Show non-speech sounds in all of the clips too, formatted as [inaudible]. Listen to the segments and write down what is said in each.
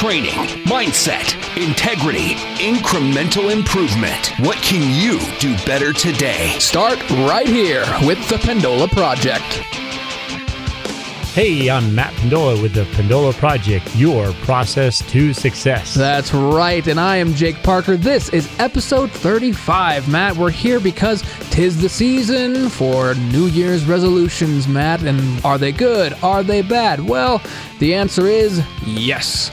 training, mindset, integrity, incremental improvement. What can you do better today? Start right here with the Pendola Project. Hey, I'm Matt Pendola with the Pendola Project, your process to success. That's right, and I am Jake Parker. This is episode 35. Matt, we're here because tis the season for New Year's resolutions, Matt. And are they good? Are they bad? Well, the answer is yes.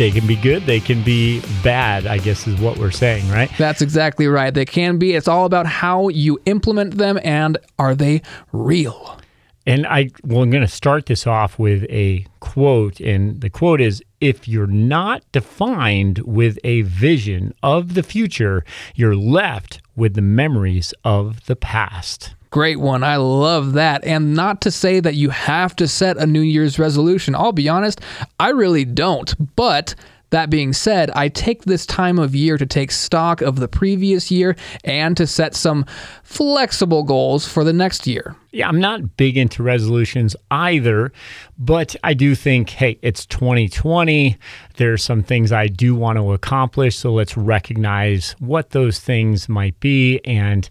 They can be good, they can be bad, I guess is what we're saying, right? That's exactly right. They can be. It's all about how you implement them and are they real? And I, well, I'm going to start this off with a quote. And the quote is If you're not defined with a vision of the future, you're left with the memories of the past. Great one. I love that. And not to say that you have to set a New Year's resolution. I'll be honest, I really don't. But that being said, I take this time of year to take stock of the previous year and to set some flexible goals for the next year. Yeah, I'm not big into resolutions either, but I do think, hey, it's 2020. There's some things I do want to accomplish. So let's recognize what those things might be and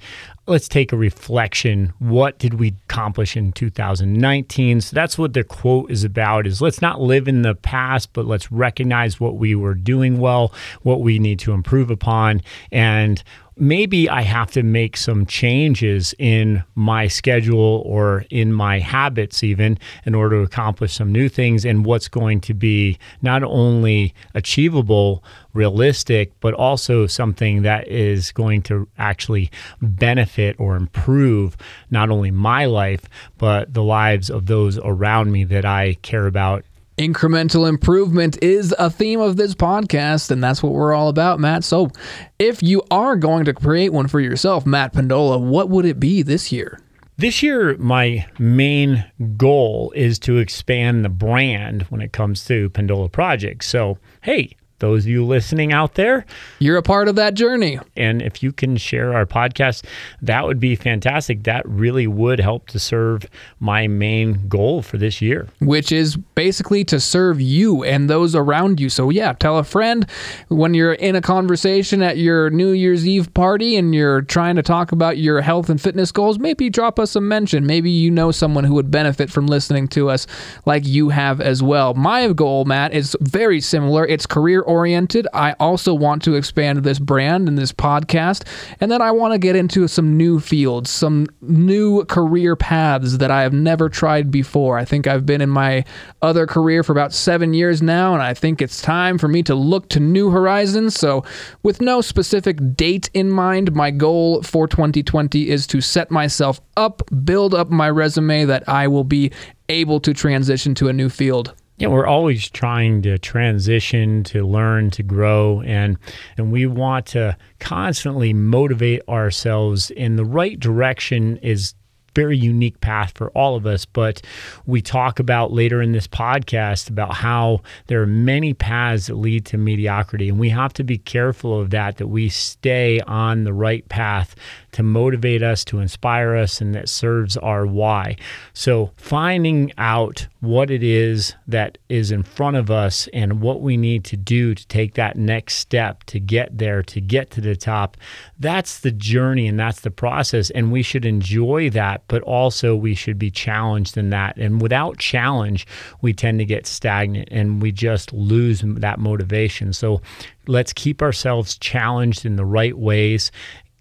let's take a reflection. What did we accomplish in 2019? So that's what the quote is about is let's not live in the past, but let's recognize what we were doing well, what we need to improve upon and maybe I have to make some changes in my schedule or in my habits, even in order to accomplish some new things and what's going to be not only achievable, realistic, but also something that is going to actually benefit or improve not only my life, but the lives of those around me that I care about Incremental improvement is a theme of this podcast, and that's what we're all about, Matt. So, if you are going to create one for yourself, Matt Pendola, what would it be this year? This year, my main goal is to expand the brand when it comes to Pendola Project. So, hey, those of you listening out there, you're a part of that journey. And if you can share our podcast, that would be fantastic. That really would help to serve my main goal for this year, which is basically to serve you and those around you. So, yeah, tell a friend when you're in a conversation at your New Year's Eve party and you're trying to talk about your health and fitness goals, maybe drop us a mention. Maybe you know someone who would benefit from listening to us like you have as well. My goal, Matt, is very similar. It's career oriented. I also want to expand this brand and this podcast. And then I want to get into some new fields, some new career paths that I have never tried before. I think I've been in my other career for about seven years now, and I think it's time for me to look to new horizons. So, with no specific date in mind, my goal for 2020 is to set myself up, build up my resume that I will be able to transition to a new field yeah, we're always trying to transition, to learn, to grow, and and we want to constantly motivate ourselves in the right direction. Is very unique path for all of us. But we talk about later in this podcast about how there are many paths that lead to mediocrity. And we have to be careful of that, that we stay on the right path to motivate us, to inspire us, and that serves our why. So finding out what it is that is in front of us and what we need to do to take that next step to get there, to get to the top, that's the journey and that's the process. And we should enjoy that, but also we should be challenged in that. And without challenge, we tend to get stagnant and we just lose that motivation. So let's keep ourselves challenged in the right ways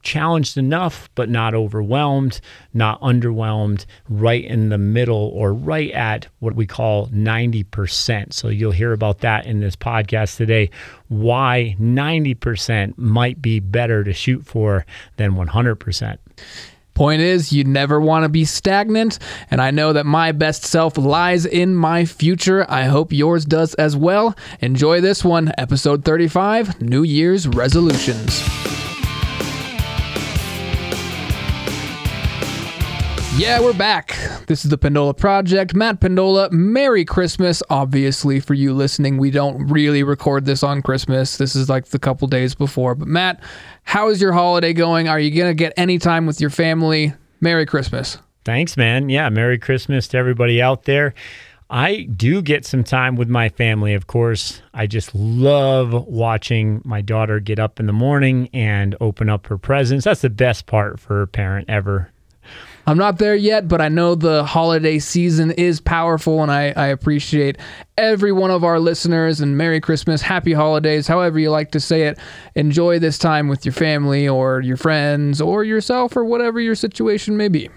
challenged enough, but not overwhelmed, not underwhelmed, right in the middle or right at what we call 90%. So you'll hear about that in this podcast today why 90% might be better to shoot for than 100%. Point is, you never want to be stagnant, and I know that my best self lies in my future. I hope yours does as well. Enjoy this one, episode 35 New Year's Resolutions. Yeah, we're back. This is the Pendola Project. Matt Pendola, Merry Christmas. Obviously, for you listening, we don't really record this on Christmas. This is like the couple days before. But, Matt, how is your holiday going? Are you going to get any time with your family? Merry Christmas. Thanks, man. Yeah, Merry Christmas to everybody out there. I do get some time with my family, of course. I just love watching my daughter get up in the morning and open up her presents. That's the best part for a parent ever. I'm not there yet, but I know the holiday season is powerful, and I, I appreciate every one of our listeners. And Merry Christmas, Happy Holidays, however you like to say it. Enjoy this time with your family or your friends or yourself or whatever your situation may be.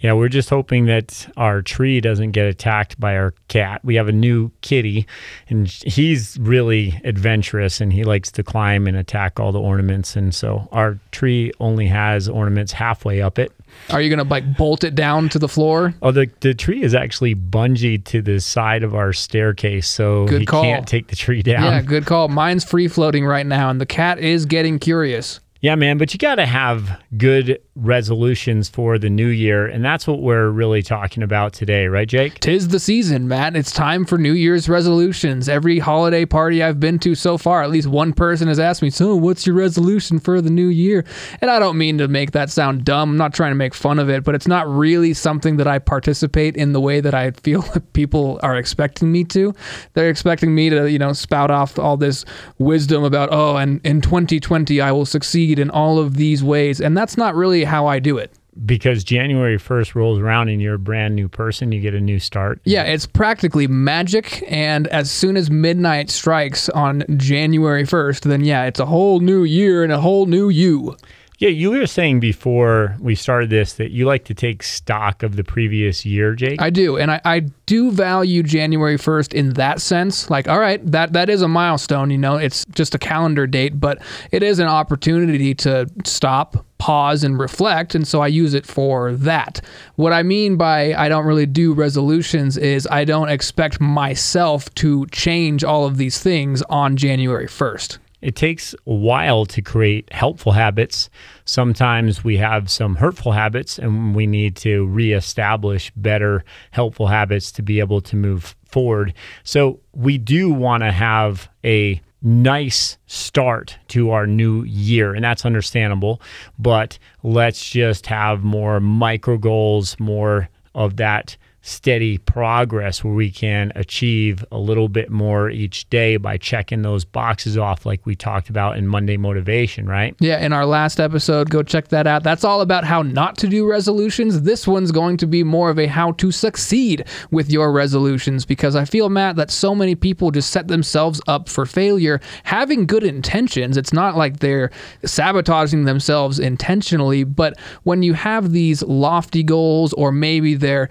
Yeah, we're just hoping that our tree doesn't get attacked by our cat. We have a new kitty, and he's really adventurous and he likes to climb and attack all the ornaments. And so our tree only has ornaments halfway up it. Are you gonna like bolt it down to the floor? Oh, the, the tree is actually bungee to the side of our staircase, so Good he call. can't take the tree down. Yeah, good call. Mine's free floating right now, and the cat is getting curious. Yeah, man, but you got to have good resolutions for the new year. And that's what we're really talking about today, right, Jake? Tis the season, Matt. It's time for New Year's resolutions. Every holiday party I've been to so far, at least one person has asked me, So, what's your resolution for the new year? And I don't mean to make that sound dumb. I'm not trying to make fun of it, but it's not really something that I participate in the way that I feel [laughs] people are expecting me to. They're expecting me to, you know, spout off all this wisdom about, oh, and in 2020, I will succeed in all of these ways. And that's not really how I do it. Because January 1st rolls around and you're a brand new person, you get a new start. Yeah, it's practically magic. And as soon as midnight strikes on January 1st, then yeah, it's a whole new year and a whole new you. Yeah, you were saying before we started this that you like to take stock of the previous year, Jake. I do. And I, I do value January 1st in that sense. Like, all right, that, that is a milestone, you know, it's just a calendar date, but it is an opportunity to stop, pause, and reflect. And so I use it for that. What I mean by I don't really do resolutions is I don't expect myself to change all of these things on January 1st. It takes a while to create helpful habits. Sometimes we have some hurtful habits and we need to reestablish better helpful habits to be able to move forward. So we do want to have a nice start to our new year and that's understandable but let's just have more micro goals more of that steady progress where we can achieve a little bit more each day by checking those boxes off like we talked about in Monday motivation, right? Yeah, in our last episode, go check that out. That's all about how not to do resolutions. This one's going to be more of a how to succeed with your resolutions because I feel, Matt, that so many people just set themselves up for failure having good intentions. It's not like they're sabotaging themselves intentionally, but when you have these lofty goals or maybe they're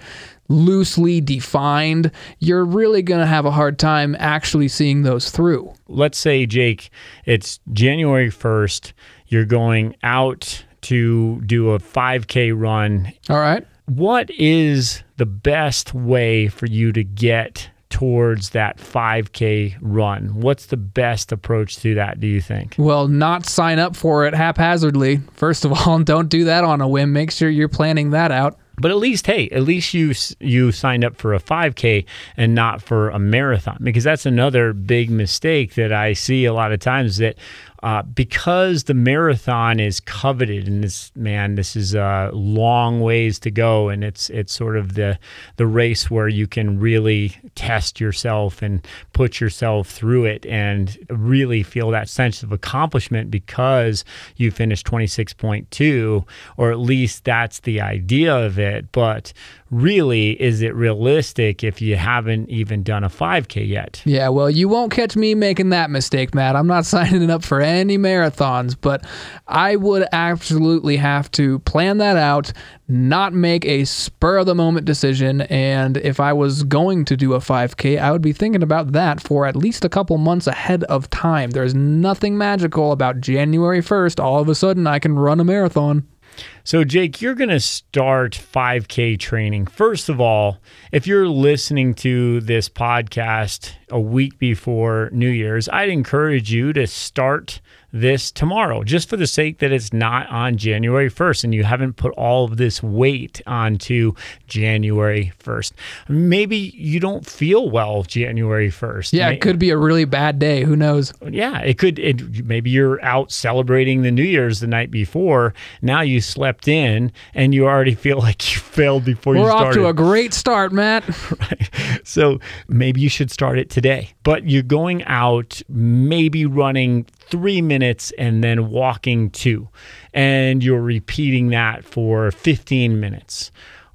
loosely defined, you're really going to have a hard time actually seeing those through. Let's say, Jake, it's January 1st, you're going out to do a 5K run. All right. What is the best way for you to get towards that 5K run? What's the best approach to that, do you think? Well, not sign up for it haphazardly. First of all, [laughs] don't do that on a whim. Make sure you're planning that out. But at least, hey, at least you you signed up for a 5K and not for a marathon because that's another big mistake that I see a lot of times that uh, because the marathon is coveted and this man this is a long ways to go and it's it's sort of the the race where you can really test yourself and put yourself through it and really feel that sense of accomplishment because you finished 26.2 or at least that's the idea of it. But really is it realistic if you haven't even done a 5k yet Yeah, well, you won't catch me making that mistake, Matt. I'm not [laughs] signing up for any marathons, but I would absolutely have to plan that out, not make a spur of the moment decision. And if I was going to do a 5K, I would be thinking about that for at least a couple months ahead of time. There's nothing magical about January 1st. All of a sudden, I can run a marathon. So, Jake, you're going to start 5K training. First of all, if you're listening to this podcast a week before New Year's, I'd encourage you to start this tomorrow, just for the sake that it's not on January 1st and you haven't put all of this weight onto January 1st. Maybe you don't feel well January 1st. Yeah, it could be a really bad day. Who knows? yeah, it could. It, maybe you're out celebrating the New Year's the night before. Now you slept in and you already feel [laughs] like you failed before We're you started. off to a great start, Matt. [laughs] right? So maybe you should start it today. But you're going out, maybe running three minutes and then walking two, and you're repeating that for 15 minutes.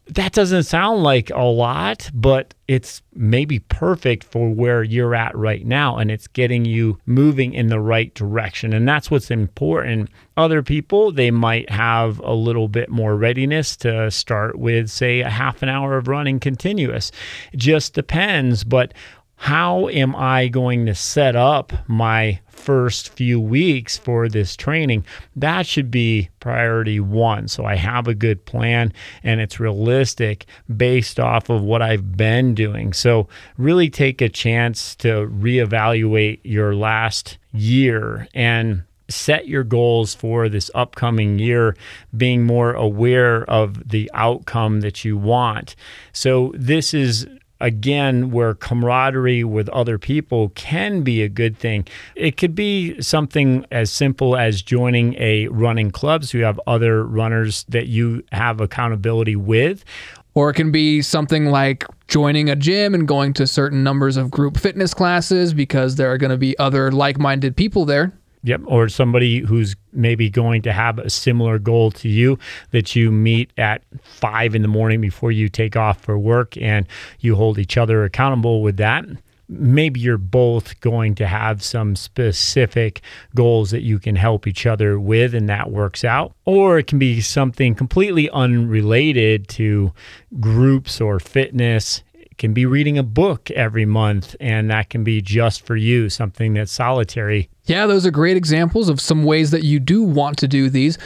That doesn't sound like a lot, but it's maybe perfect for where you're at right now. And it's getting you moving in the right direction. And that's what's important. Other people, they might have a little bit more readiness to start with, say, a half an hour of running continuous. It just depends. But how am I going to set up my first few weeks for this training? That should be priority one. So I have a good plan and it's realistic based off of what I've been doing. So really take a chance to reevaluate your last year and set your goals for this upcoming year, being more aware of the outcome that you want. So, this is again where camaraderie with other people can be a good thing. It could be something as simple as joining a running club so you have other runners that you have accountability with. Or it can be something like joining a gym and going to certain numbers of group fitness classes because there are going to be other like minded people there. Yep. Or somebody who's maybe going to have a similar goal to you that you meet at five in the morning before you take off for work and you hold each other accountable with that. Maybe you're both going to have some specific goals that you can help each other with, and that works out. Or it can be something completely unrelated to groups or fitness can be reading a book every month, and that can be just for you, something that's solitary. Yeah, those are great examples of some ways that you do want to do these.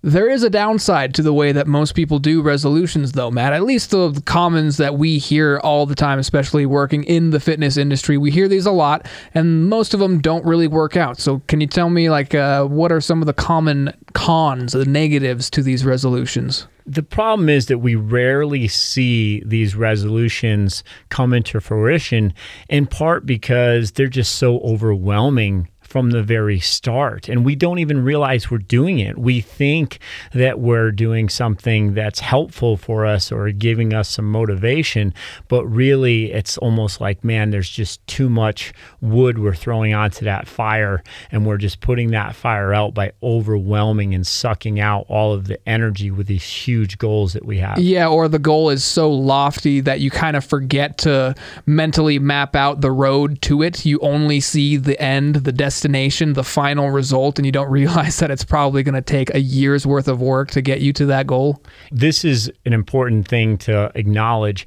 There is a downside to the way that most people do resolutions, though, Matt. At least the commons that we hear all the time, especially working in the fitness industry, we hear these a lot, and most of them don't really work out. So, can you tell me, like, uh, what are some of the common cons, the negatives to these resolutions? The problem is that we rarely see these resolutions come into fruition, in part because they're just so overwhelming from the very start. And we don't even realize we're doing it. We think that we're doing something that's helpful for us or giving us some motivation, but really it's almost like, man, there's just too much wood we're throwing onto that fire. And we're just putting that fire out by overwhelming and sucking out all of the energy with these huge goals that we have. Yeah, or the goal is so lofty that you kind of forget to mentally map out the road to it. You only see the end, the destination destination, the final result, and you don't [laughs] realize that it's probably going to take a year's worth of work to get you to that goal? This is an important thing to acknowledge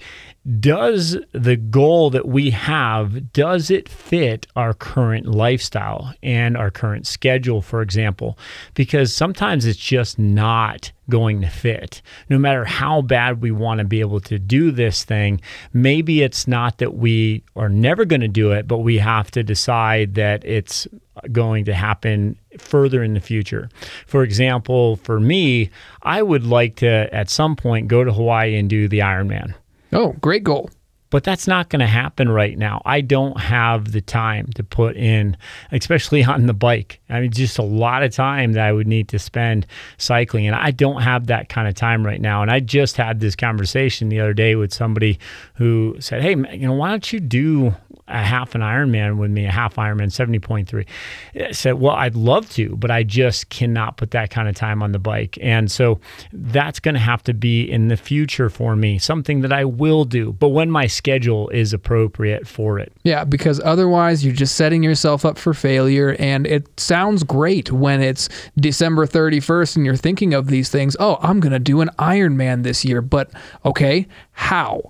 does the goal that we have does it fit our current lifestyle and our current schedule for example because sometimes it's just not going to fit no matter how bad we want to be able to do this thing maybe it's not that we are never going to do it but we have to decide that it's going to happen further in the future. For example, for me, I would like to at some point go to Hawaii and do the Ironman. Oh, great goal. But that's not going to happen right now. I don't have the time to put in, especially [laughs] on the bike. I mean, just a lot of time that I would need to spend cycling. And I don't have that kind of time right now. And I just had this conversation the other day with somebody who said, Hey, you know, why don't you do a half an Ironman with me, a half Ironman, 70.3. I said, well, I'd love to, but I just cannot put that kind of time on the bike. And so that's going to have to be in the future for me, something that I will do, but when my schedule is appropriate for it. Yeah, because otherwise you're just setting yourself up for failure. And it sounds great when it's December 31st and you're thinking of these things. Oh, I'm going to do an Ironman this year. But okay, how?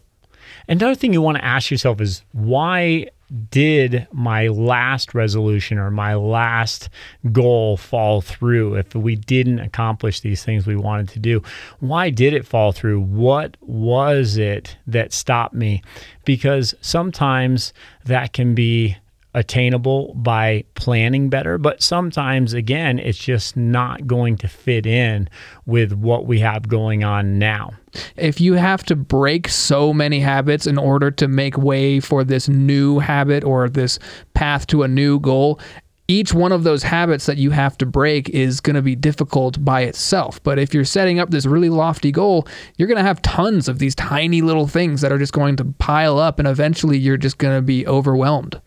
Another thing you want to ask yourself is why did my last resolution or my last goal fall through? If we didn't accomplish these things we wanted to do why did it fall through? What was it that stopped me? Because sometimes that can be attainable by planning better, but sometimes, again, it's just not going to fit in with what we have going on now. If you have to break so many habits in order to make way for this new habit or this path to a new goal, each one of those habits that you have to break is going to be difficult by itself. But if you're setting up this really lofty goal, you're going to have tons of these tiny little things that are just going to pile up, and eventually you're just going to be overwhelmed.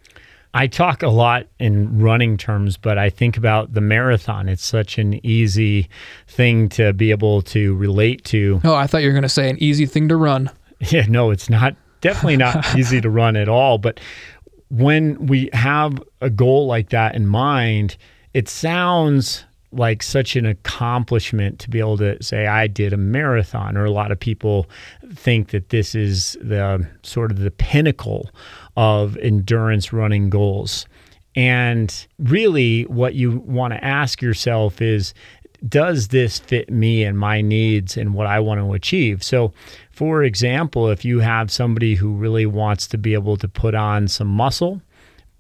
I talk a lot in running terms, but I think about the marathon. It's such an easy thing to be able to relate to. Oh, I thought you were going to say an easy thing to run. [laughs] Yeah, no, it's not. Definitely not [laughs] easy to run at all. But when we have a goal like that in mind, it sounds like such an accomplishment to be able to say I did a marathon or a lot of people think that this is the sort of the pinnacle of endurance running goals. And really what you want to ask yourself is does this fit me and my needs and what I want to achieve? So, for example, if you have somebody who really wants to be able to put on some muscle,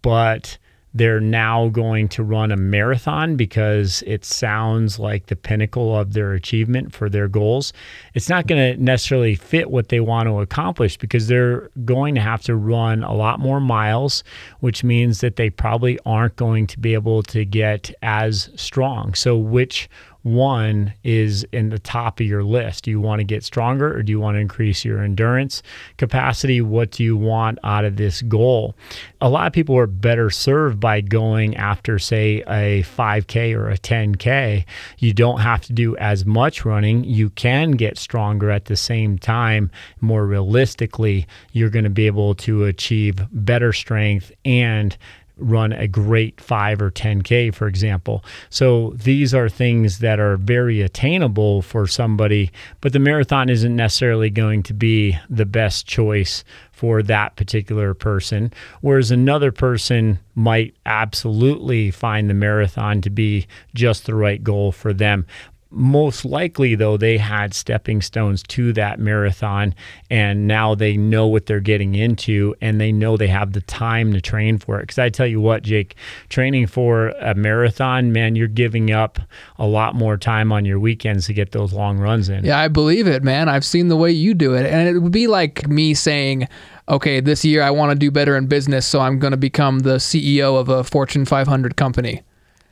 but they're now going to run a marathon because it sounds like the pinnacle of their achievement for their goals. It's not going to necessarily fit what they want to accomplish because they're going to have to run a lot more miles, which means that they probably aren't going to be able to get as strong. So, which one is in the top of your list? Do you want to get stronger or do you want to increase your endurance capacity? What do you want out of this goal? A lot of people are better served by going after, say, a 5K or a 10K. You don't have to do as much running. You can get stronger at the same time. More realistically, you're going to be able to achieve better strength and run a great 5 or 10K, for example. So these are things that are very attainable for somebody, but the marathon isn't necessarily going to be the best choice for that particular person. Whereas another person might absolutely find the marathon to be just the right goal for them most likely though they had stepping stones to that marathon and now they know what they're getting into and they know they have the time to train for it. Because i tell you what jake training for a marathon man you're giving up a lot more time on your weekends to get those long runs in. Yeah i believe it man. I've seen the way you do it and it would be like me saying okay this year i want to do better in business so i'm going to become the ceo of a fortune 500 company.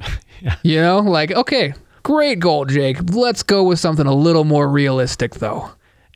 [laughs] Yeah. you know like okay Great goal, Jake. Let's go with something a little more realistic, though.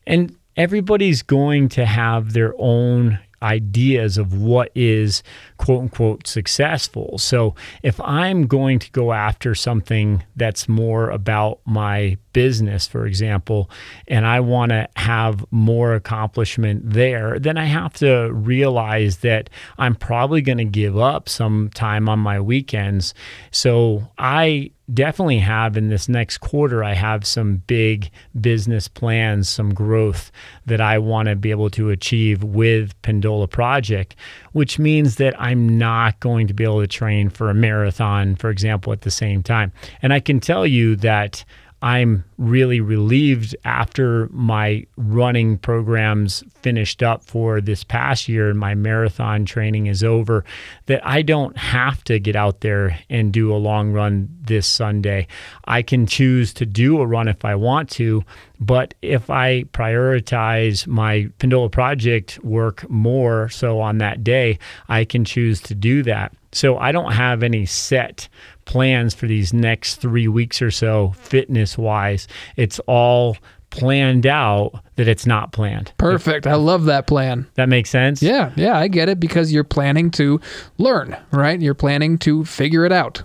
And everybody's going to have their own ideas of what is quote unquote successful. So if I'm going to go after something that's more about my business, for example, and I want to have more accomplishment there, then I have to realize that I'm probably going to give up some time on my weekends. So I definitely have in this next quarter, I have some big business plans, some growth that I want to be able to achieve with Pendola Project, which means that I'm not going to be able to train for a marathon, for example, at the same time. And I can tell you that I'm really relieved after my running programs finished up for this past year and my marathon training is over that I don't have to get out there and do a long run this Sunday. I can choose to do a run if I want to, but if I prioritize my Pendola project work more so on that day, I can choose to do that. So I don't have any set plans for these next three weeks or so, fitness wise. It's all planned out that it's not planned. Perfect. I love that plan. That makes sense? Yeah, yeah, I get it because you're planning to learn, right? You're planning to figure it out.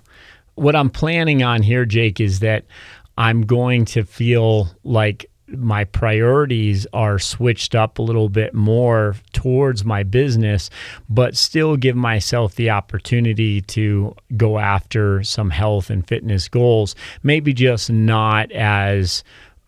What I'm planning on here, Jake, is that I'm going to feel like my priorities are switched up a little bit more towards my business, but still give myself the opportunity to go after some health and fitness goals. Maybe just not as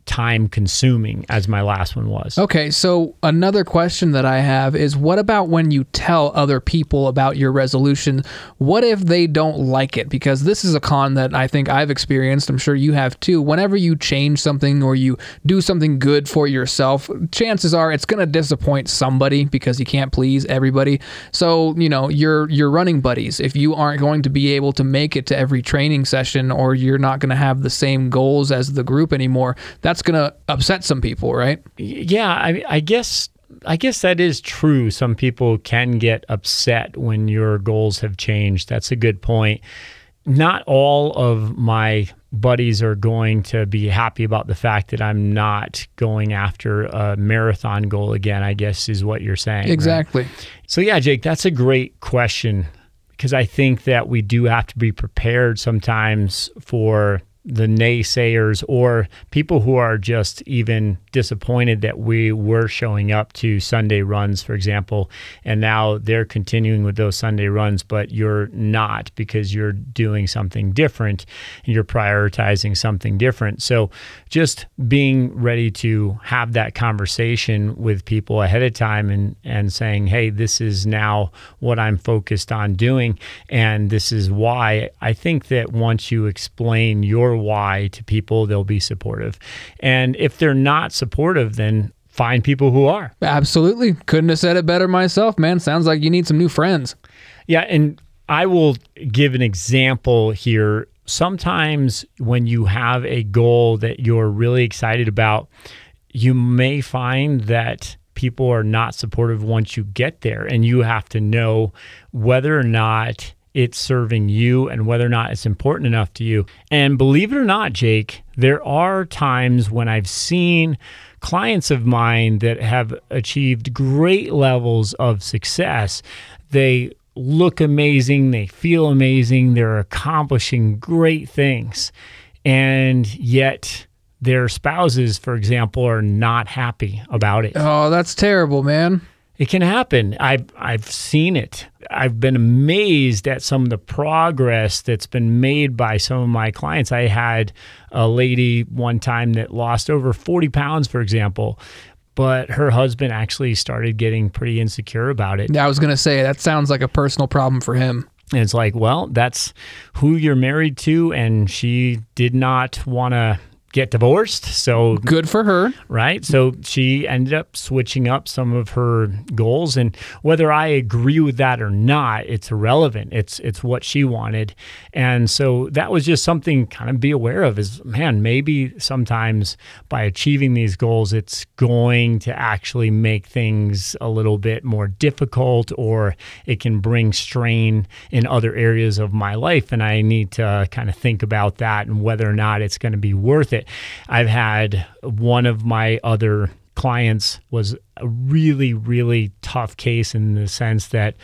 time consuming as my last one was. Okay, so another question that I have is what about when you tell other people about your resolution? What if they don't like it? Because this is a con that I think I've experienced, I'm sure you have too. Whenever you change something or you do something good for yourself, chances are it's going to disappoint somebody because you can't please everybody. So, you know, your your running buddies, if you aren't going to be able to make it to every training session or you're not going to have the same goals as the group anymore, that that's going to upset some people, right? Yeah, I, I guess I guess that is true. Some people can get upset when your goals have changed. That's a good point. not all of my buddies are going to be happy about the fact that I'm not going after a marathon goal again, I guess is what you're saying. right? Exactly. So, yeah, Jake, that's a great question because I think that we do have to be prepared sometimes for the naysayers or people who are just even disappointed that we were showing up to Sunday runs, for example, and now they're continuing with those Sunday runs, but you're not because you're doing something different and you're prioritizing something different. So just being ready to have that conversation with people ahead of time and, and saying, hey, this is now what I'm focused on doing, and this is why. I think that once you explain your why to people, they'll be supportive. And if they're not supportive, then find people who are. Absolutely. Couldn't have said it better myself, man. Sounds like you need some new friends. Yeah, and I will give an example here. Sometimes when you have a goal that you're really excited about, you may find that people are not supportive once you get there, and you have to know whether or not it's serving you and whether or not it's important enough to you. And believe it or not, Jake, there are times when I've seen clients of mine that have achieved great levels of success. They look amazing, they feel amazing, they're accomplishing great things. And yet, their spouses, for example, are not happy about it. Oh, that's terrible, man. It can happen. I've I've seen it. I've been amazed at some of the progress that's been made by some of my clients. I had a lady one time that lost over 40 pounds, for example, but her husband actually started getting pretty insecure about it. Yeah, I was going to say, that sounds like a personal problem for him. And it's like, well, that's who you're married to, and she did not want to get divorced. So Good for her. right? So she ended up switching up some of her goals, and whether I agree with that or not, it's irrelevant. It's it's what she wanted, and so that was just something kind of be aware of. Is man, maybe sometimes by achieving these goals, it's going to actually make things a little bit more difficult, or it can bring strain in other areas of my life, and I need to kind of think about that and whether or not it's going to be worth it. I've had one of my other clients was a really, really tough case in the sense that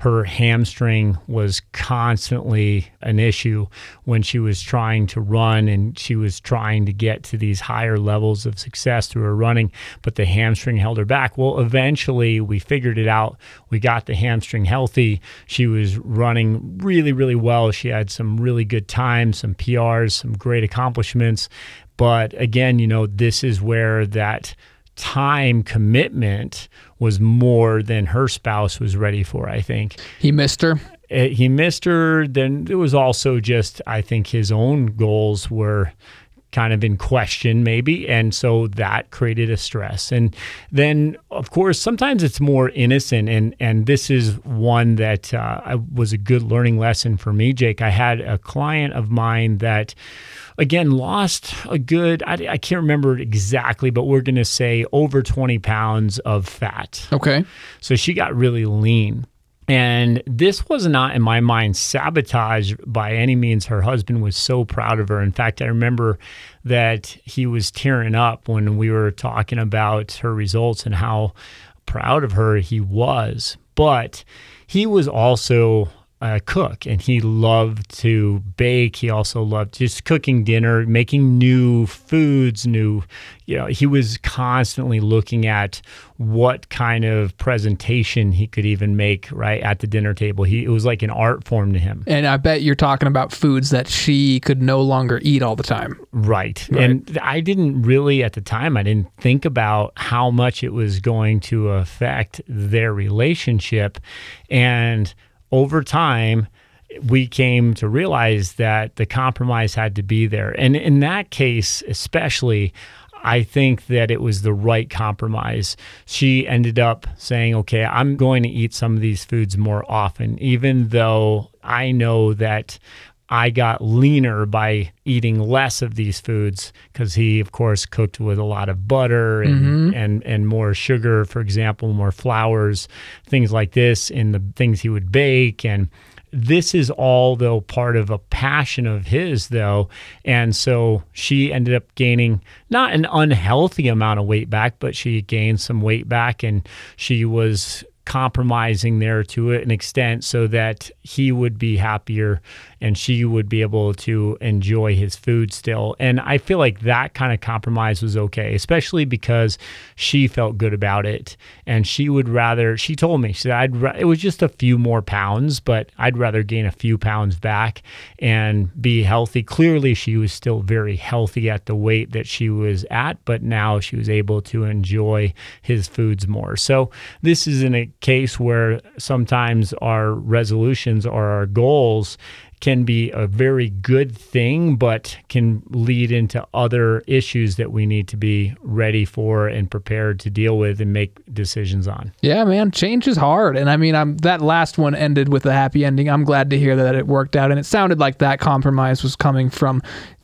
her hamstring was constantly an issue when she was trying to run and she was trying to get to these higher levels of success through her running, but the hamstring held her back. Well, eventually we figured it out. We got the hamstring healthy. She was running really, really well. She had some really good times, some PRs, some great accomplishments. But again, you know, this is where that time commitment was more than her spouse was ready for, I think. He missed her. Uh, he missed her. Then it was also just, I think his own goals were kind of in question, maybe. And so that created a stress. And then, of course, sometimes it's more innocent. And, and this is one that uh, was a good learning lesson for me, Jake. I had a client of mine that again lost a good I, I, can't remember exactly but we're going to say over 20 pounds of fat. Okay. so she got really lean. And this was not in my mind sabotage by any means. Her husband was so proud of her. In fact i remember that he was tearing up when we were talking about her results and how proud of her he was. But he was also a cook and he loved to bake. He also loved just cooking dinner, making new foods, new, you know, he was constantly looking at what kind of presentation he could even make right at the dinner table. He it was like an art form to him. And I bet you're talking about foods that she could no longer eat all the time. Right. Right. And I didn't really at the time I didn't think about how much it was going to affect their relationship and over time, we came to realize that the compromise had to be there. And in that case, especially, I think that it was the right compromise. She ended up saying, okay, I'm going to eat some of these foods more often, even though I know that I got leaner by eating less of these foods because he, of course, cooked with a lot of butter and, mm-hmm. and and more sugar, for example, more flours, things like this in the things he would bake, and this is all though part of a passion of his though. And so she ended up gaining not an unhealthy amount of weight back but she gained some weight back and she was compromising there to an extent so that he would be happier and she would be able to enjoy his food still. And I feel like that kind of compromise was okay, especially because she felt good about it. And she would rather, she told me, she said, I'd, it was just a few more pounds, but I'd rather gain a few pounds back and be healthy. Clearly, she was still very healthy at the weight that she was at, but now she was able to enjoy his foods more. So, this is in a case where sometimes our resolutions or our goals can be a very good thing, but can lead into other issues that we need to be ready for and prepared to deal with and make decisions on. Yeah, man, change is hard. And I mean, I'm that last one ended with a happy ending. I'm glad to hear that it worked out. And it sounded like that compromise was coming from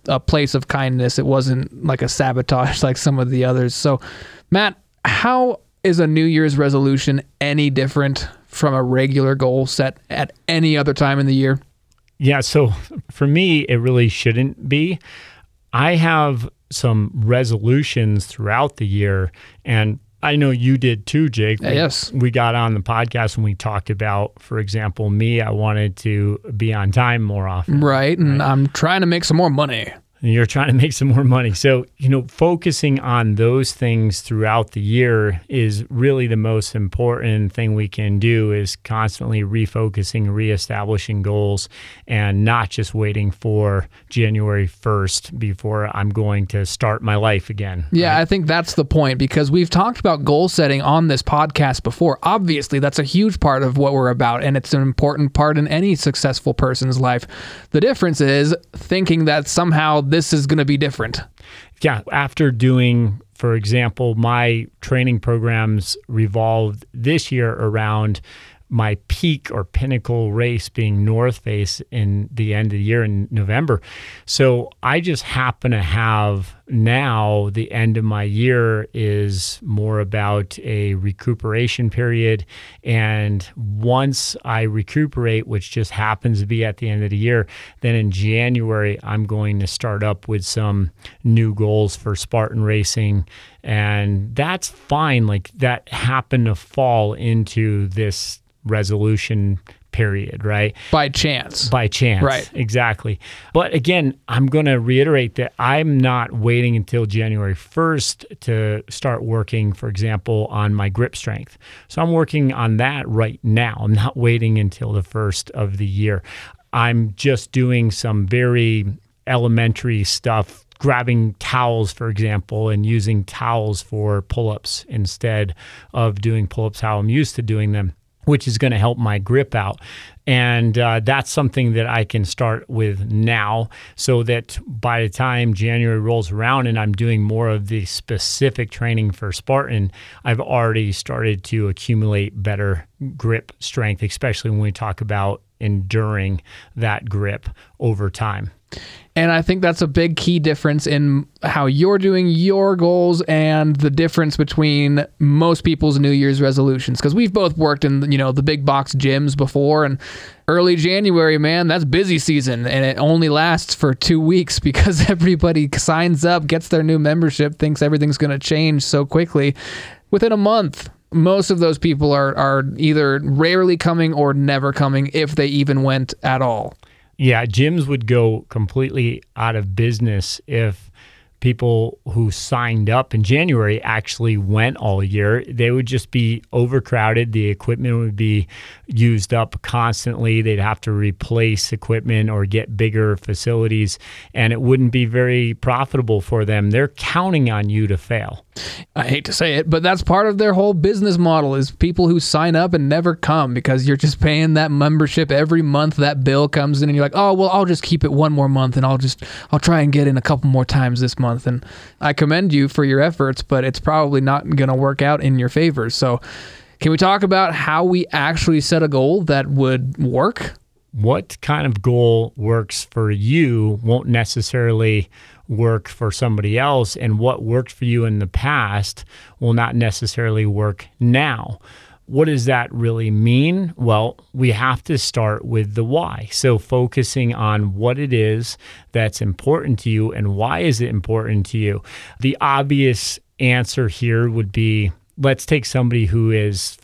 a place of kindness. It wasn't like a sabotage [laughs] like some of the others. So, Matt, how is a New Year's resolution any different from a regular goal set at any other time in the year? Yeah, so for me, it really shouldn't be. I have some resolutions throughout the year, and I know you did too, Jake. We, yes. We got on the podcast and we talked about, for example, me, I wanted to be on time more often. Right. And right? I'm trying to make some more money and you're trying to [laughs] make some more money. So, you know, focusing on those things throughout the year is really the most important thing we can do is constantly refocusing, reestablishing goals and not just waiting for January 1st before I'm going to start my life again. Yeah, right? I think that's the point because we've talked about goal setting on this podcast before. Obviously, that's a huge part of what we're about and it's an important part in any successful person's life. The difference is thinking that somehow this is going to be different. Yeah. After doing, for example, my training programs revolved this year around my peak or pinnacle race being North Face in the end of the year in November. So I just happen to have now the end of my year is more about a recuperation period. And once I recuperate, which just happens to be at the end of the year, then in January, I'm going to start up with some new goals for Spartan racing. And that's fine. Like that happened to fall into this resolution period, right? By chance. By chance. Right. Exactly. But again, I'm going to reiterate that I'm not waiting until January 1st to start working, for example, on my grip strength. So I'm working on that right now. I'm not waiting until the first of the year. I'm just doing some very elementary stuff grabbing towels, for example, and using towels for pull ups instead of doing pull ups how I'm used to doing them which is going to help my grip out. And uh, that's something that I can start with now so that by the time January rolls around and I'm doing more of the specific training for Spartan, I've already started to accumulate better grip strength, especially when we talk about enduring that grip over time. And I think that's a big key difference in how you're doing your goals and the difference between most people's New Year's resolutions. Because we've both worked in you know the big box gyms before, and early January, man, that's busy season, and it only lasts for two weeks [laughs] because everybody signs up, gets their new membership, thinks everything's going to change so quickly. Within a month, most of those people are are either rarely coming or never coming if they even went at all. Yeah, gyms would go completely out of business if people who signed up in January actually went all year. They would just be overcrowded. The equipment would be used up constantly. They'd have to replace equipment or get bigger facilities, and it wouldn't be very profitable for them. They're counting on you to fail. I hate to say it, but that's part of their whole business model is people who sign up and never come because you're just paying that membership every month that bill comes in and you're like, "Oh, well, I'll just keep it one more month and I'll just I'll try and get in a couple more times this month." And I commend you for your efforts, but it's probably not going to work out in your favor. So, can we talk about how we actually set a goal that would work? What kind of goal works for you won't necessarily work for somebody else, and what worked for you in the past will not necessarily work now. What does that really mean? Well, we have to start with the why. So, focusing on what it is that's important to you and why is it important to you. The obvious answer here would be let's take somebody who is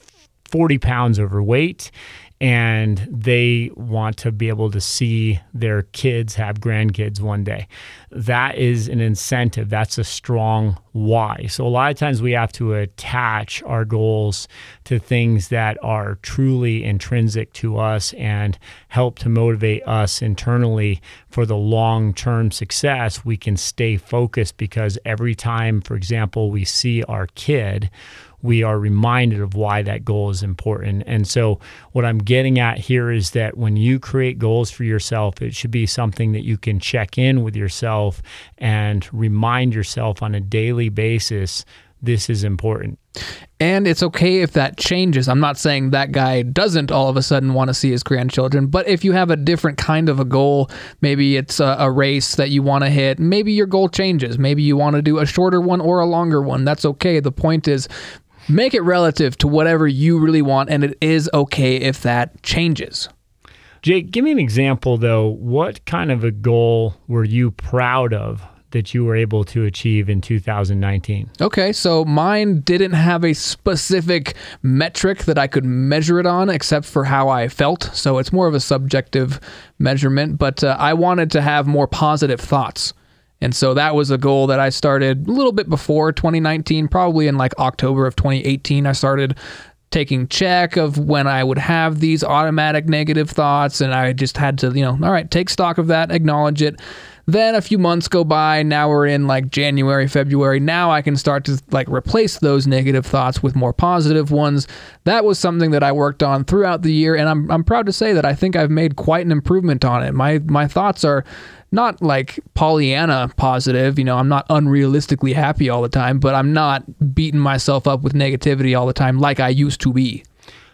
40 pounds overweight and they want to be able to see their kids have grandkids one day. That is an incentive. That's a strong why. So, a lot of times we have to attach our goals to things that are truly intrinsic to us and help to motivate us internally for the long term success. We can stay focused because every time, for example, we see our kid, we are reminded of why that goal is important. And so, what I'm getting at here is that when you create goals for yourself, it should be something that you can check in with yourself and remind yourself on a daily basis this is important. And it's okay if that changes. I'm not saying that guy doesn't all of a sudden want to see his grandchildren, but if you have a different kind of a goal, maybe it's a, a race that you want to hit, maybe your goal changes. Maybe you want to do a shorter one or a longer one. That's okay. The point is Make it relative to whatever you really want, and it is okay if that changes. Jake, give me an example though. What kind of a goal were you proud of that you were able to achieve in 2019? Okay, so mine didn't have a specific metric that I could measure it on except for how I felt. So it's more of a subjective measurement, but uh, I wanted to have more positive thoughts. And so that was a goal that I started a little bit before 2019, probably in like October of 2018. I started taking check of when I would have these automatic negative thoughts, and I just had to, you know, all right, take stock of that, acknowledge it. Then a few months go by. Now we're in like January, February. Now I can start to like replace those negative thoughts with more positive ones. That was something that I worked on throughout the year, and I'm I'm proud to say that I think I've made quite an improvement on it. My my thoughts are not like Pollyanna positive. You know, I'm not unrealistically happy all the time, but I'm not beating myself up with negativity all the time like I used to be.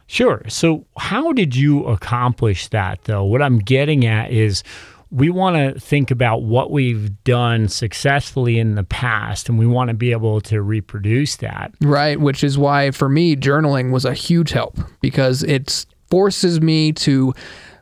Sure. So, how did you accomplish that, though? What I'm getting at is we want to think about what we've done successfully in the past and we want to be able to reproduce that. Right. Which is why, for me, journaling was a huge help because it forces me to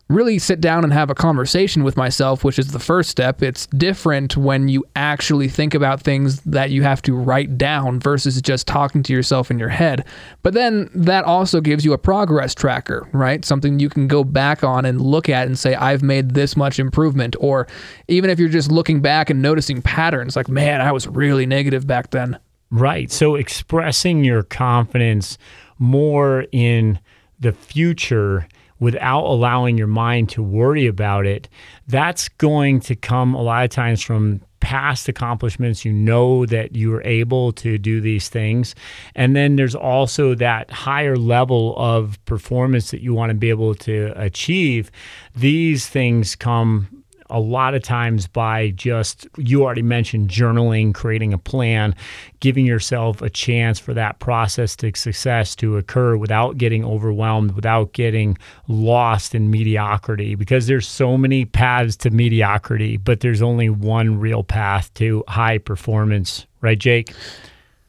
really sit down and have a conversation with myself, which is the first step. It's different when you actually think about things that you have to write down versus just talking to yourself in your head. But then that also gives you a progress tracker, right? Something you can go back on and look at and say, I've made this much improvement. Or even if you're just looking back and noticing patterns, like, man, I was really negative back then. Right. So expressing your confidence more in the future without allowing your mind to worry about it, that's going to come a lot of times from past accomplishments. You know that you are able to do these things. And then there's also that higher level of performance that you want to be able to achieve. These things come a lot of times by just, you already mentioned journaling, creating a plan, giving yourself a chance for that process to success to occur without getting overwhelmed, without getting lost in mediocrity, because there's so many paths to mediocrity, but there's only one real path to high performance, right, Jake?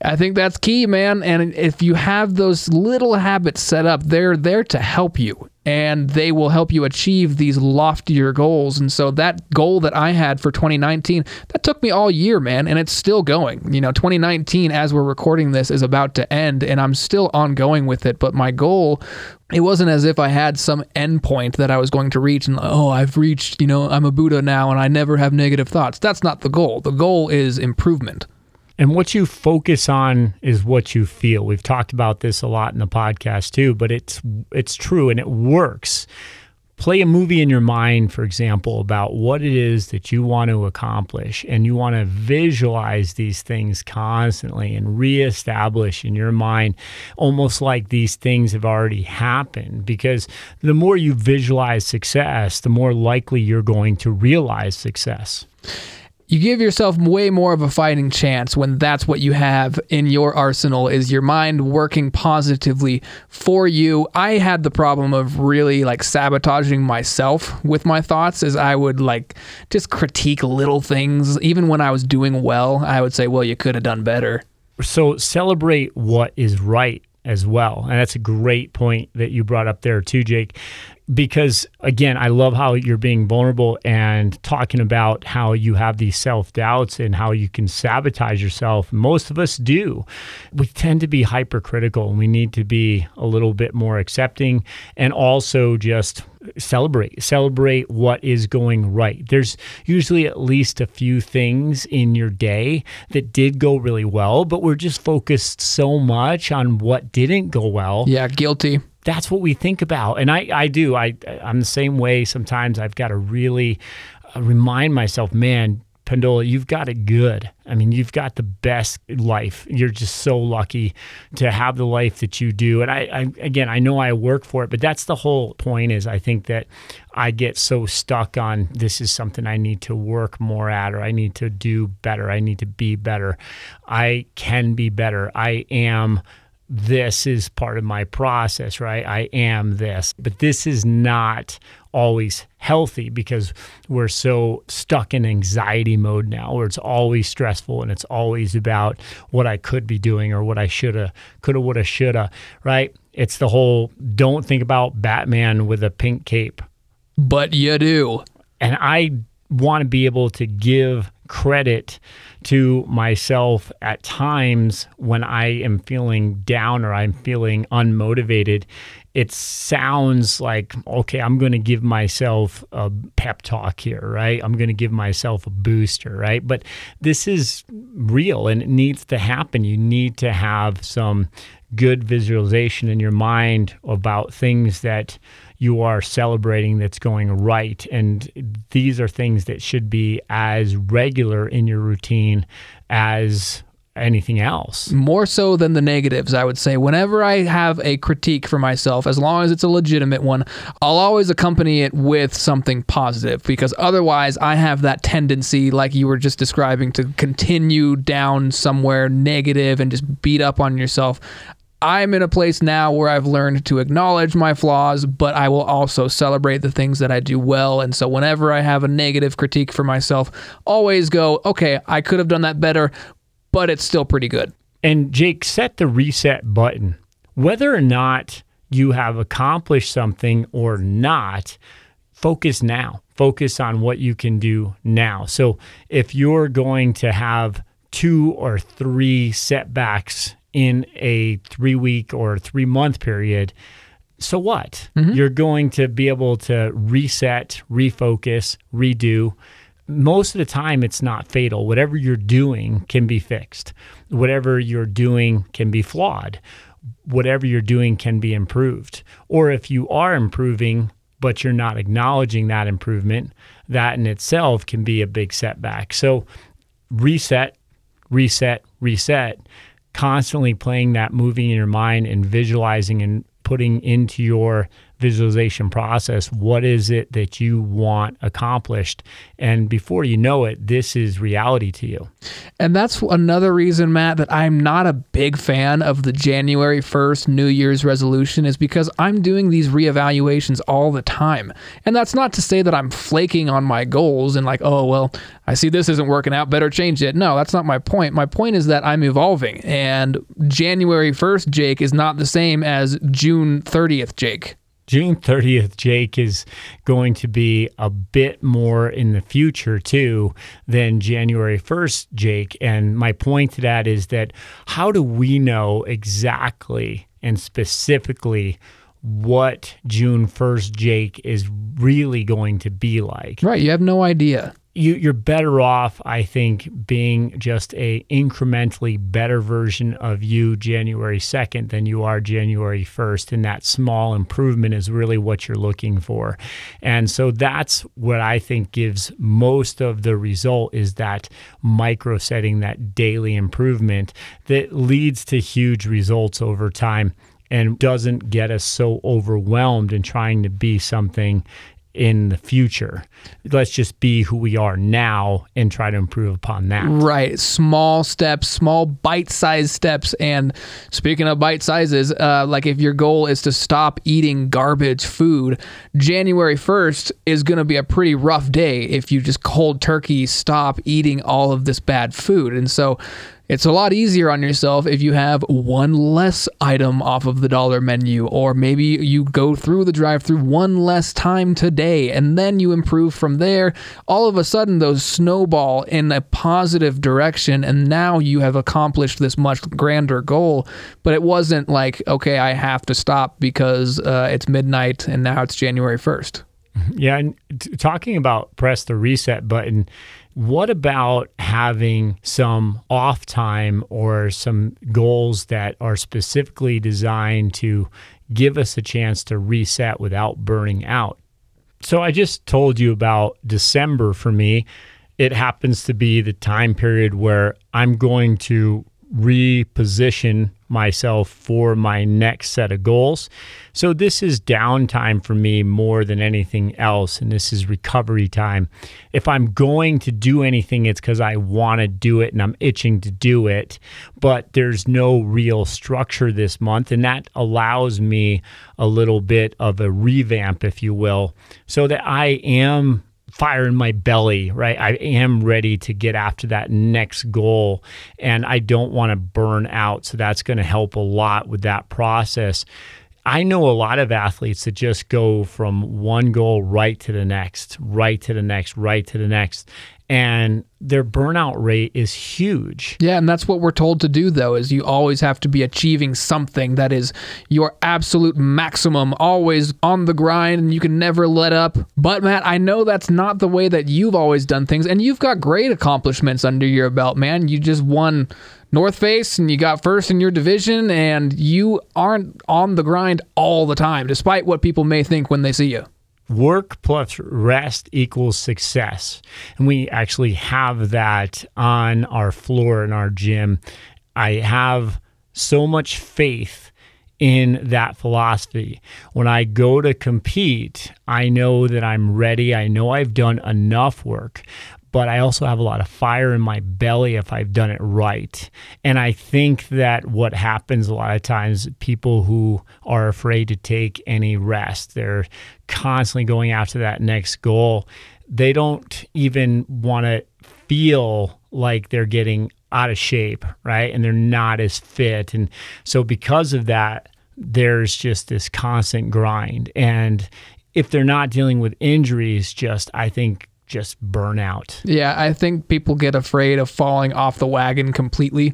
I think that's key, man. And if you have those little habits set up, they're there to help you and they will help you achieve these loftier goals. And so that goal that I had for 2019, that took me all year, man, and it's still going. You know, 2019 as we're recording this is about to end and I'm still ongoing with it, but my goal it wasn't as if I had some endpoint that I was going to reach and oh, I've reached, you know, I'm a Buddha now and I never have negative thoughts. That's not the goal. The goal is improvement. And what you focus on is what you feel. We've talked about this a lot in the podcast too, but it's it's true and it works. Play a movie in your mind, for example, about what it is that you want to accomplish, and you want to visualize these things constantly and reestablish in your mind almost like these things have already happened. Because the more you visualize success, the more likely you're going to realize success you give yourself way more of a fighting chance when that's what you have in your arsenal. Is your mind working positively for you? I had the problem of really like sabotaging myself with my thoughts as i would like just critique little things. Even when i was doing well i would say well you could have done better. So celebrate what is right as well. And that's a great point that you brought up there too, Jake because again, I love how you're being vulnerable and talking about how you have these self doubts and how you can sabotage yourself. Most of us do. We tend to be hypercritical and we need to be a little bit more accepting and also just celebrate celebrate what is going right there's usually at least a few things in your day that did go really well but we're just focused so much on what didn't go well yeah guilty that's what we think about. And I, I do. I, I'm the same way. Sometimes I've got to really uh, remind myself, man, Pendola, you've got it good. I mean, you've got the best life. You're just so lucky to have the life that you do. And I, I, again, I know I work for it, but that's the whole point. Is I think that I get so stuck on this is something I need to work more at, or I need to do better. I need to be better. I can be better. I am this is part of my process, right? I am this. But this is not always healthy because we're so stuck in anxiety mode now where it's always stressful and it's always about what I could be doing or what I shoulda, coulda, woulda, shoulda, right? It's the whole don't think about Batman with a pink cape. But you do. And I want to be able to give credit to myself at times when I am feeling down or I'm feeling unmotivated. It sounds like, okay, I'm going to give myself a pep talk here, right? I'm going to give myself a booster, right? But this is real and it needs to happen. You need to have some good visualization in your mind about things that you are celebrating that's going right. And these are things that should be as regular in your routine as anything else. More so than the negatives, I would say. Whenever I have a critique for myself, as long as it's a legitimate one, I'll always accompany it with something positive because otherwise I have that tendency, like you were just describing, to continue down somewhere negative and just beat up on yourself. I'm in a place now where I've learned to acknowledge my flaws, but I will also celebrate the things that I do well. And so whenever I have a negative critique for myself, always go, okay, I could have done that better, but it's still pretty good. And Jake, set the reset button. Whether or not you have accomplished something or not, focus now. Focus on what you can do now. So if you're going to have two or three setbacks in a three week or three month period, so what? Mm-hmm. You're going to be able to reset, refocus, redo. Most of the time, it's not fatal. Whatever you're doing can be fixed. Whatever you're doing can be flawed. Whatever you're doing can be improved. Or if you are improving, but you're not acknowledging that improvement, that in itself can be a big setback. So, reset, reset, reset constantly playing that movie in your mind and visualizing and putting into your visualization process what is it that you want accomplished? And before you know it this is reality to you. And that's another reason matt that i'm not a big fan of the january 1st new year's resolution is because i'm doing these reevaluations all the time. And that's not to say that i'm flaking on my goals and like oh well i see this isn't working out better change it. No that's not my point. My point is that i'm evolving. And january 1st jake is not the same as june 30th jake June 30th, Jake, is going to be a bit more in the future too than January 1st, Jake. And my point to that is that how do we know exactly and specifically what June 1st, Jake, is really going to be like? Right. You have no idea you, you're better off, I think, being just a incrementally better version of you January 2nd than you are January 1st. And that small improvement is really what you're looking for. And so that's what I think gives most of the result is that micro setting, that daily improvement that leads to huge results over time and doesn't get us so overwhelmed in trying to be something in the future. Let's just be who we are now and try to improve upon that. Right. Small steps, small bite sized steps. And speaking of bite sizes, uh, like if your goal is to stop eating garbage food, January 1st is going to be a pretty rough day if you just cold turkey stop eating all of this bad food. And so, It's a lot easier on yourself if you have one less item off of the dollar menu, or maybe you go through the drive through one less time today and then you improve from there. All of a sudden, those snowball in a positive direction, and now you have accomplished this much grander goal. But it wasn't like, okay, I have to stop because uh, it's midnight and now it's January 1st. [laughs] Yeah, and t- talking about press the reset button, what about having some off time or some goals that are specifically designed to give us a chance to reset without burning out? So I just told you about December for me. It happens to be the time period where I'm going to reposition myself for my next set of goals. So this is downtime for me more than anything else and this is recovery time. If I'm going to do anything it's cuz I want to do it and I'm itching to do it, but there's no real structure this month and that allows me a little bit of a revamp if you will so that I am fire in my belly, right? I am ready to get after that next goal and I don't want to burn out. So that's going to help a lot with that process. I know a lot of athletes that just go from one goal right to the next, right to the next, right to the next and their burnout rate is huge. Yeah, and that's what we're told to do though is you always have to be achieving something that is your absolute maximum, always on the grind and you can never let up. But Matt, I know that's not the way that you've always done things and you've got great accomplishments under your belt, man. You just won North Face and you got first in your division and you aren't on the grind all the time despite what people may think when they see you work plus rest equals success. And we actually have that on our floor in our gym. I have so much faith in that philosophy. When I go to compete, I know that I'm ready. I know I've done enough work but I also have a lot of fire in my belly if I've done it right. And I think that what happens a lot of times, people who are afraid to take any rest, they're constantly going after that next goal. They don't even want to feel like they're getting out of shape, right? And they're not as fit. And so, because of that, there's just this constant grind. And if they're not dealing with injuries, just I think just burn out. Yeah, I think people get afraid of falling off the wagon completely.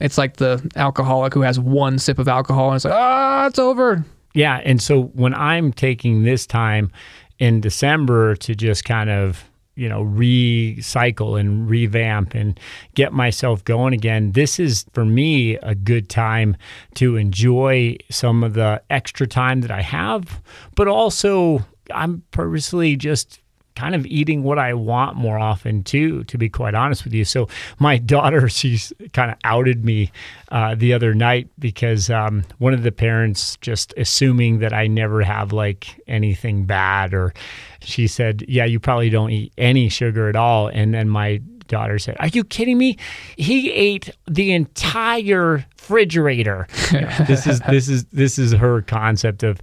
It's like the alcoholic who has one sip of alcohol and it's like, ah, it's over. Yeah. And so when I'm taking this time in December to just kind of, you know, recycle and revamp and get myself going again, this is for me a good time to enjoy some of the extra time that I have, but also I'm purposely just kind of eating what I want more often too, to be quite honest with you. So my [laughs] daughter, she's kind of outed me uh, the other night because um, one of the parents just assuming that I never have like anything bad, or she said, "Yeah, you probably don't eat any sugar at all," and then my daughter said, "Are you kidding me? He ate the entire refrigerator." [laughs] this is this is this is her concept of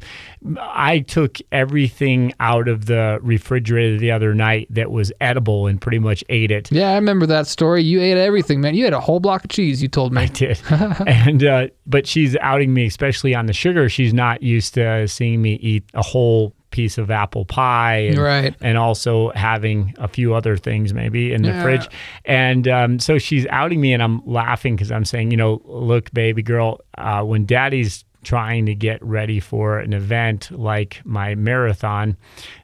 I took everything out of the refrigerator the other night that was edible and pretty much ate it. Yeah, I remember that story. You ate everything, man. You had a whole block of cheese. You told me. I did. [laughs] and uh, but she's outing me, especially on the sugar. She's not used to seeing me eat a whole piece of apple pie and, right. and also having a few other things maybe in the yeah. fridge. And um, so she's outing me and I'm laughing because I'm saying, you know, look, baby girl, uh, when daddy's trying to get ready for an event like my marathon,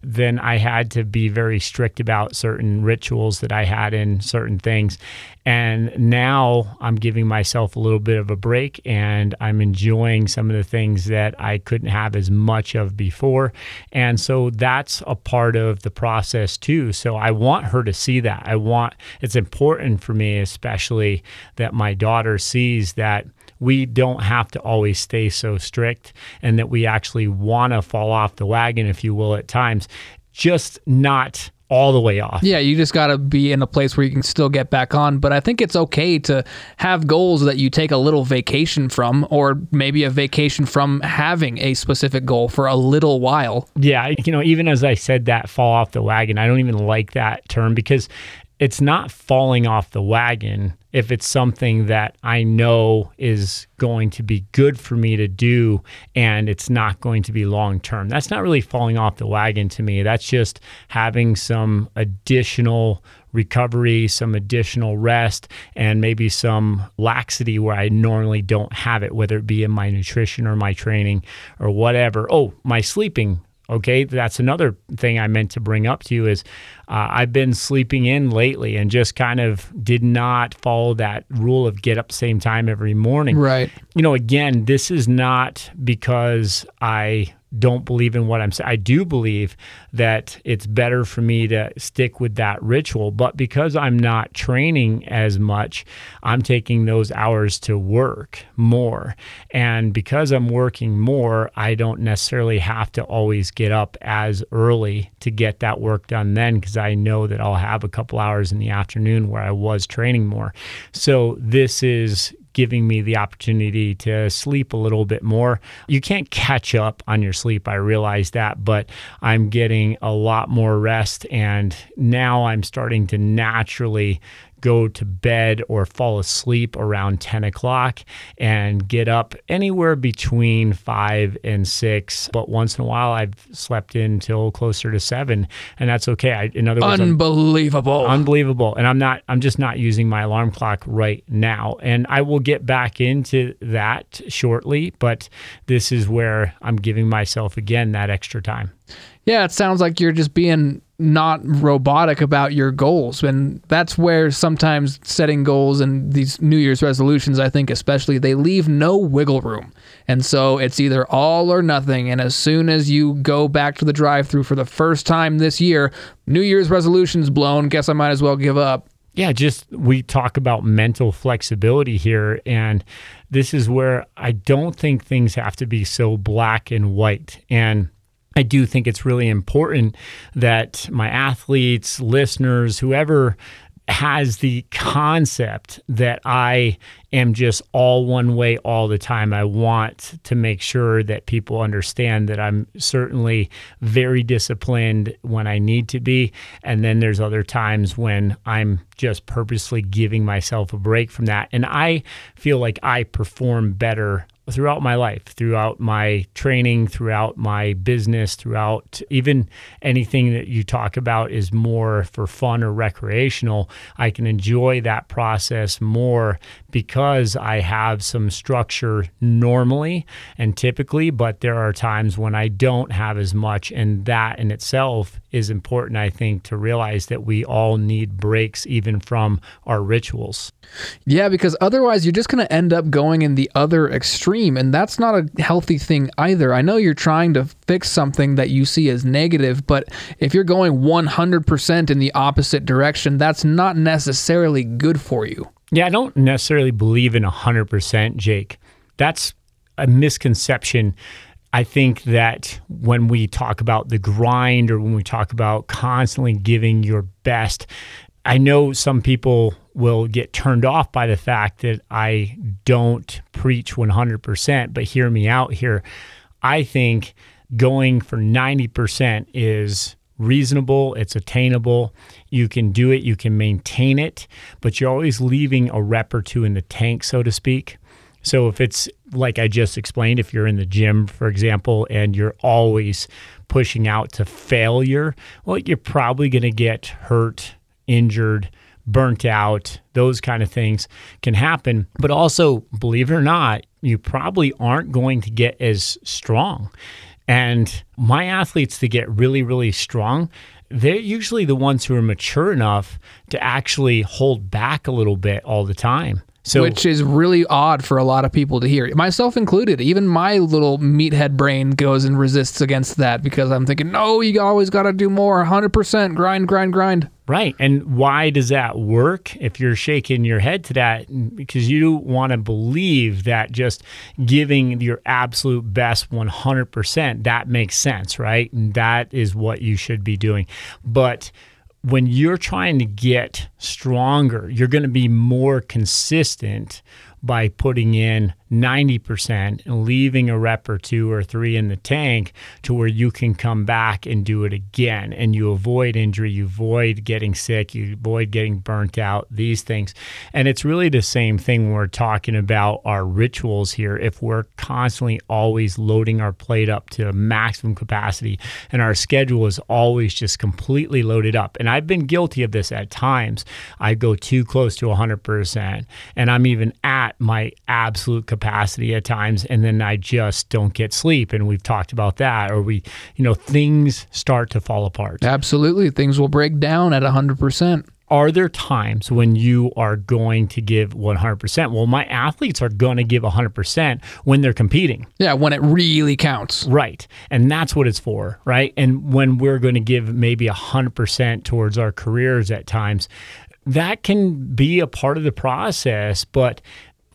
then I had to be very strict about certain rituals that I had in certain things. And now I'm giving myself a little bit of a break and I'm enjoying some of the things that I couldn't have as much of before. And so that's a part of the process too. So I want her to see that. I want, it's important for me, especially that my daughter sees that we don't have to always stay so strict and that we actually want to fall off the wagon, if you will, at times, just not all the way off. Yeah, you just got to be in a place where you can still get back on. But I think it's okay to have goals that you take a little vacation from, or maybe a vacation from having a specific goal for a little while. Yeah, you know, even as I said that, fall off the wagon, I don't even like that term because it's not falling off the wagon if it's something that I know is going to be good for me to do and it's not going to be long term. That's not really falling off the wagon to me. That's just having some additional recovery, some additional rest, and maybe some laxity where I normally don't have it, whether it be in my nutrition or my training or whatever. Oh, my sleeping Okay, that's another thing I meant to bring up to you is uh, I've been sleeping in lately and just kind of did not follow that rule of get up same time every morning. Right. You know, again, this is not because I don't believe in what I'm saying. I do believe that it's better for me to stick with that ritual, but because I'm not training as much, I'm taking those hours to work more. And because I'm working more, I don't necessarily have to always get up as early to get that work done then because I know that I'll have a couple hours in the afternoon where I was training more. So this is giving me the opportunity to sleep a little bit more. You can't catch up on your sleep. I realize that, but I'm getting a lot more rest. And now I'm starting to naturally go to bed or fall asleep around 10 o'clock and get up anywhere between five and six. But once in a while, I've slept in until closer to seven, and that's okay. I, in other words, unbelievable, I'm, unbelievable. And I'm not. I'm just not using my alarm clock right now, and I will get back into that shortly. But this is where I'm giving myself again that extra time. Yeah, it sounds like you're just being not robotic about your goals. And that's where sometimes setting goals and these New Year's resolutions, I think especially, they leave no wiggle room. And so it's either all or nothing. And as soon as you go back to the drive through for the first time this year, New Year's resolutions blown, guess I might as well give up. Yeah, just we talk about mental flexibility here. And this is where I don't think things have to be so black and white. And I do think it's really important that my athletes, listeners, whoever has the concept that I am just all one way all the time. I want to make sure that people understand that I'm certainly very disciplined when I need to be. And then there's other times when I'm just purposely giving myself a break from that. And I feel like I perform better throughout my life, throughout my training, throughout my business, throughout even anything that you talk about is more for fun or recreational. I can enjoy that process more because I have some structure normally and typically, but there are times when I don't have as much. And that in itself is important, I think, to realize that we all need breaks even from our rituals. Yeah, because otherwise you're just going to end up going in the other extreme. And that's not a healthy thing either. I know you're trying to fix something that you see as negative, but if you're going 100% in the opposite direction, that's not necessarily good for you. Yeah, I don't necessarily believe in 100%, Jake. That's a misconception. I think that when we talk about the grind or when we talk about constantly giving your best, I know some people will get turned off by the fact that I don't preach 100%, but hear me out here. I think going for 90% is reasonable, it's attainable. You can do it, you can maintain it, but you're always leaving a rep or two in the tank, so to speak. So if it's like I just explained, if you're in the gym, for example, and you're always pushing out to failure, well, you're probably going to get hurt injured, burnt out, those kind of things can happen. But also, believe it or not, you probably aren't going to get as strong. And my athletes to get really, really strong, they're usually the ones who are mature enough to actually hold back a little bit all the time. So, which is really odd for a lot of people to hear, myself included. Even my little meathead brain goes and resists against that because I'm thinking, no, you always got to do more, 100% grind, grind, grind. Right. And why does that work if you're shaking your head to that? Because you want to believe that just giving your absolute best 100%, that makes sense, right? And that is what you should be doing. But when you're trying to get stronger, you're going to be more consistent by putting in 90% and leaving a rep or two or three in the tank to where you can come back and do it again and you avoid injury, you avoid getting sick, you avoid getting burnt out, these things. And it's really the same thing when we're talking about our rituals here. If we're constantly always loading our plate up to maximum capacity and our schedule is always just completely loaded up. And I've been guilty of this at times. I go too close to 100% and I'm even at my absolute capacity at times and then I just don't get sleep and we've talked about that or we you know things start to fall apart. Absolutely. Things will break down at 100% are there times when you are going to give 100%? Well, my athletes are going to give 100% when they're competing. Yeah, when it really counts. Right. And that's what it's for, right? And when we're going to give maybe 100% towards our careers at times, that can be a part of the process, but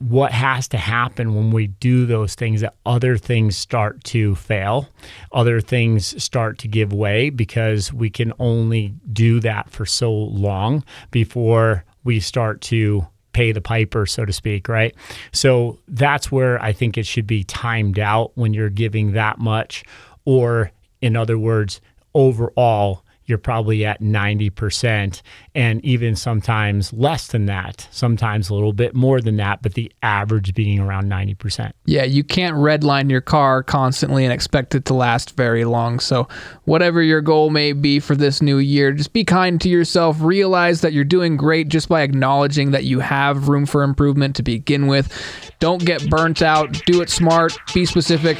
what has to happen when we do those things that other things start to fail, other things start to give way because we can only do that for so long before we start to pay the piper, so to speak, right? So that's where I think it should be timed out when you're giving that much, or in other words, overall you're probably at 90% and even sometimes less than that, sometimes a little bit more than that, but the average being around 90%. Yeah, you can't redline your car constantly and expect it to last very long. So, whatever your goal may be for this new year, just be kind to yourself. Realize that you're doing great just by acknowledging that you have room for improvement to begin with. Don't get burnt out, do it smart, be specific,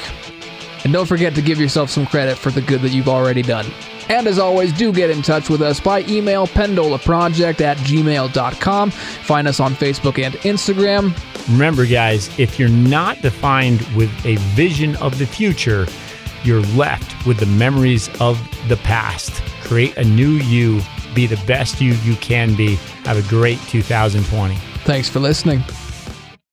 and don't forget to give yourself some credit for the good that you've already done. And as always, do get in touch with us by email, pendolaproject at gmail.com. Find us on Facebook and Instagram. Remember, guys, if you're not defined with a vision of the future, you're left with the memories of the past. Create a new you. Be the best you you can be. Have a great 2020. Thanks for listening.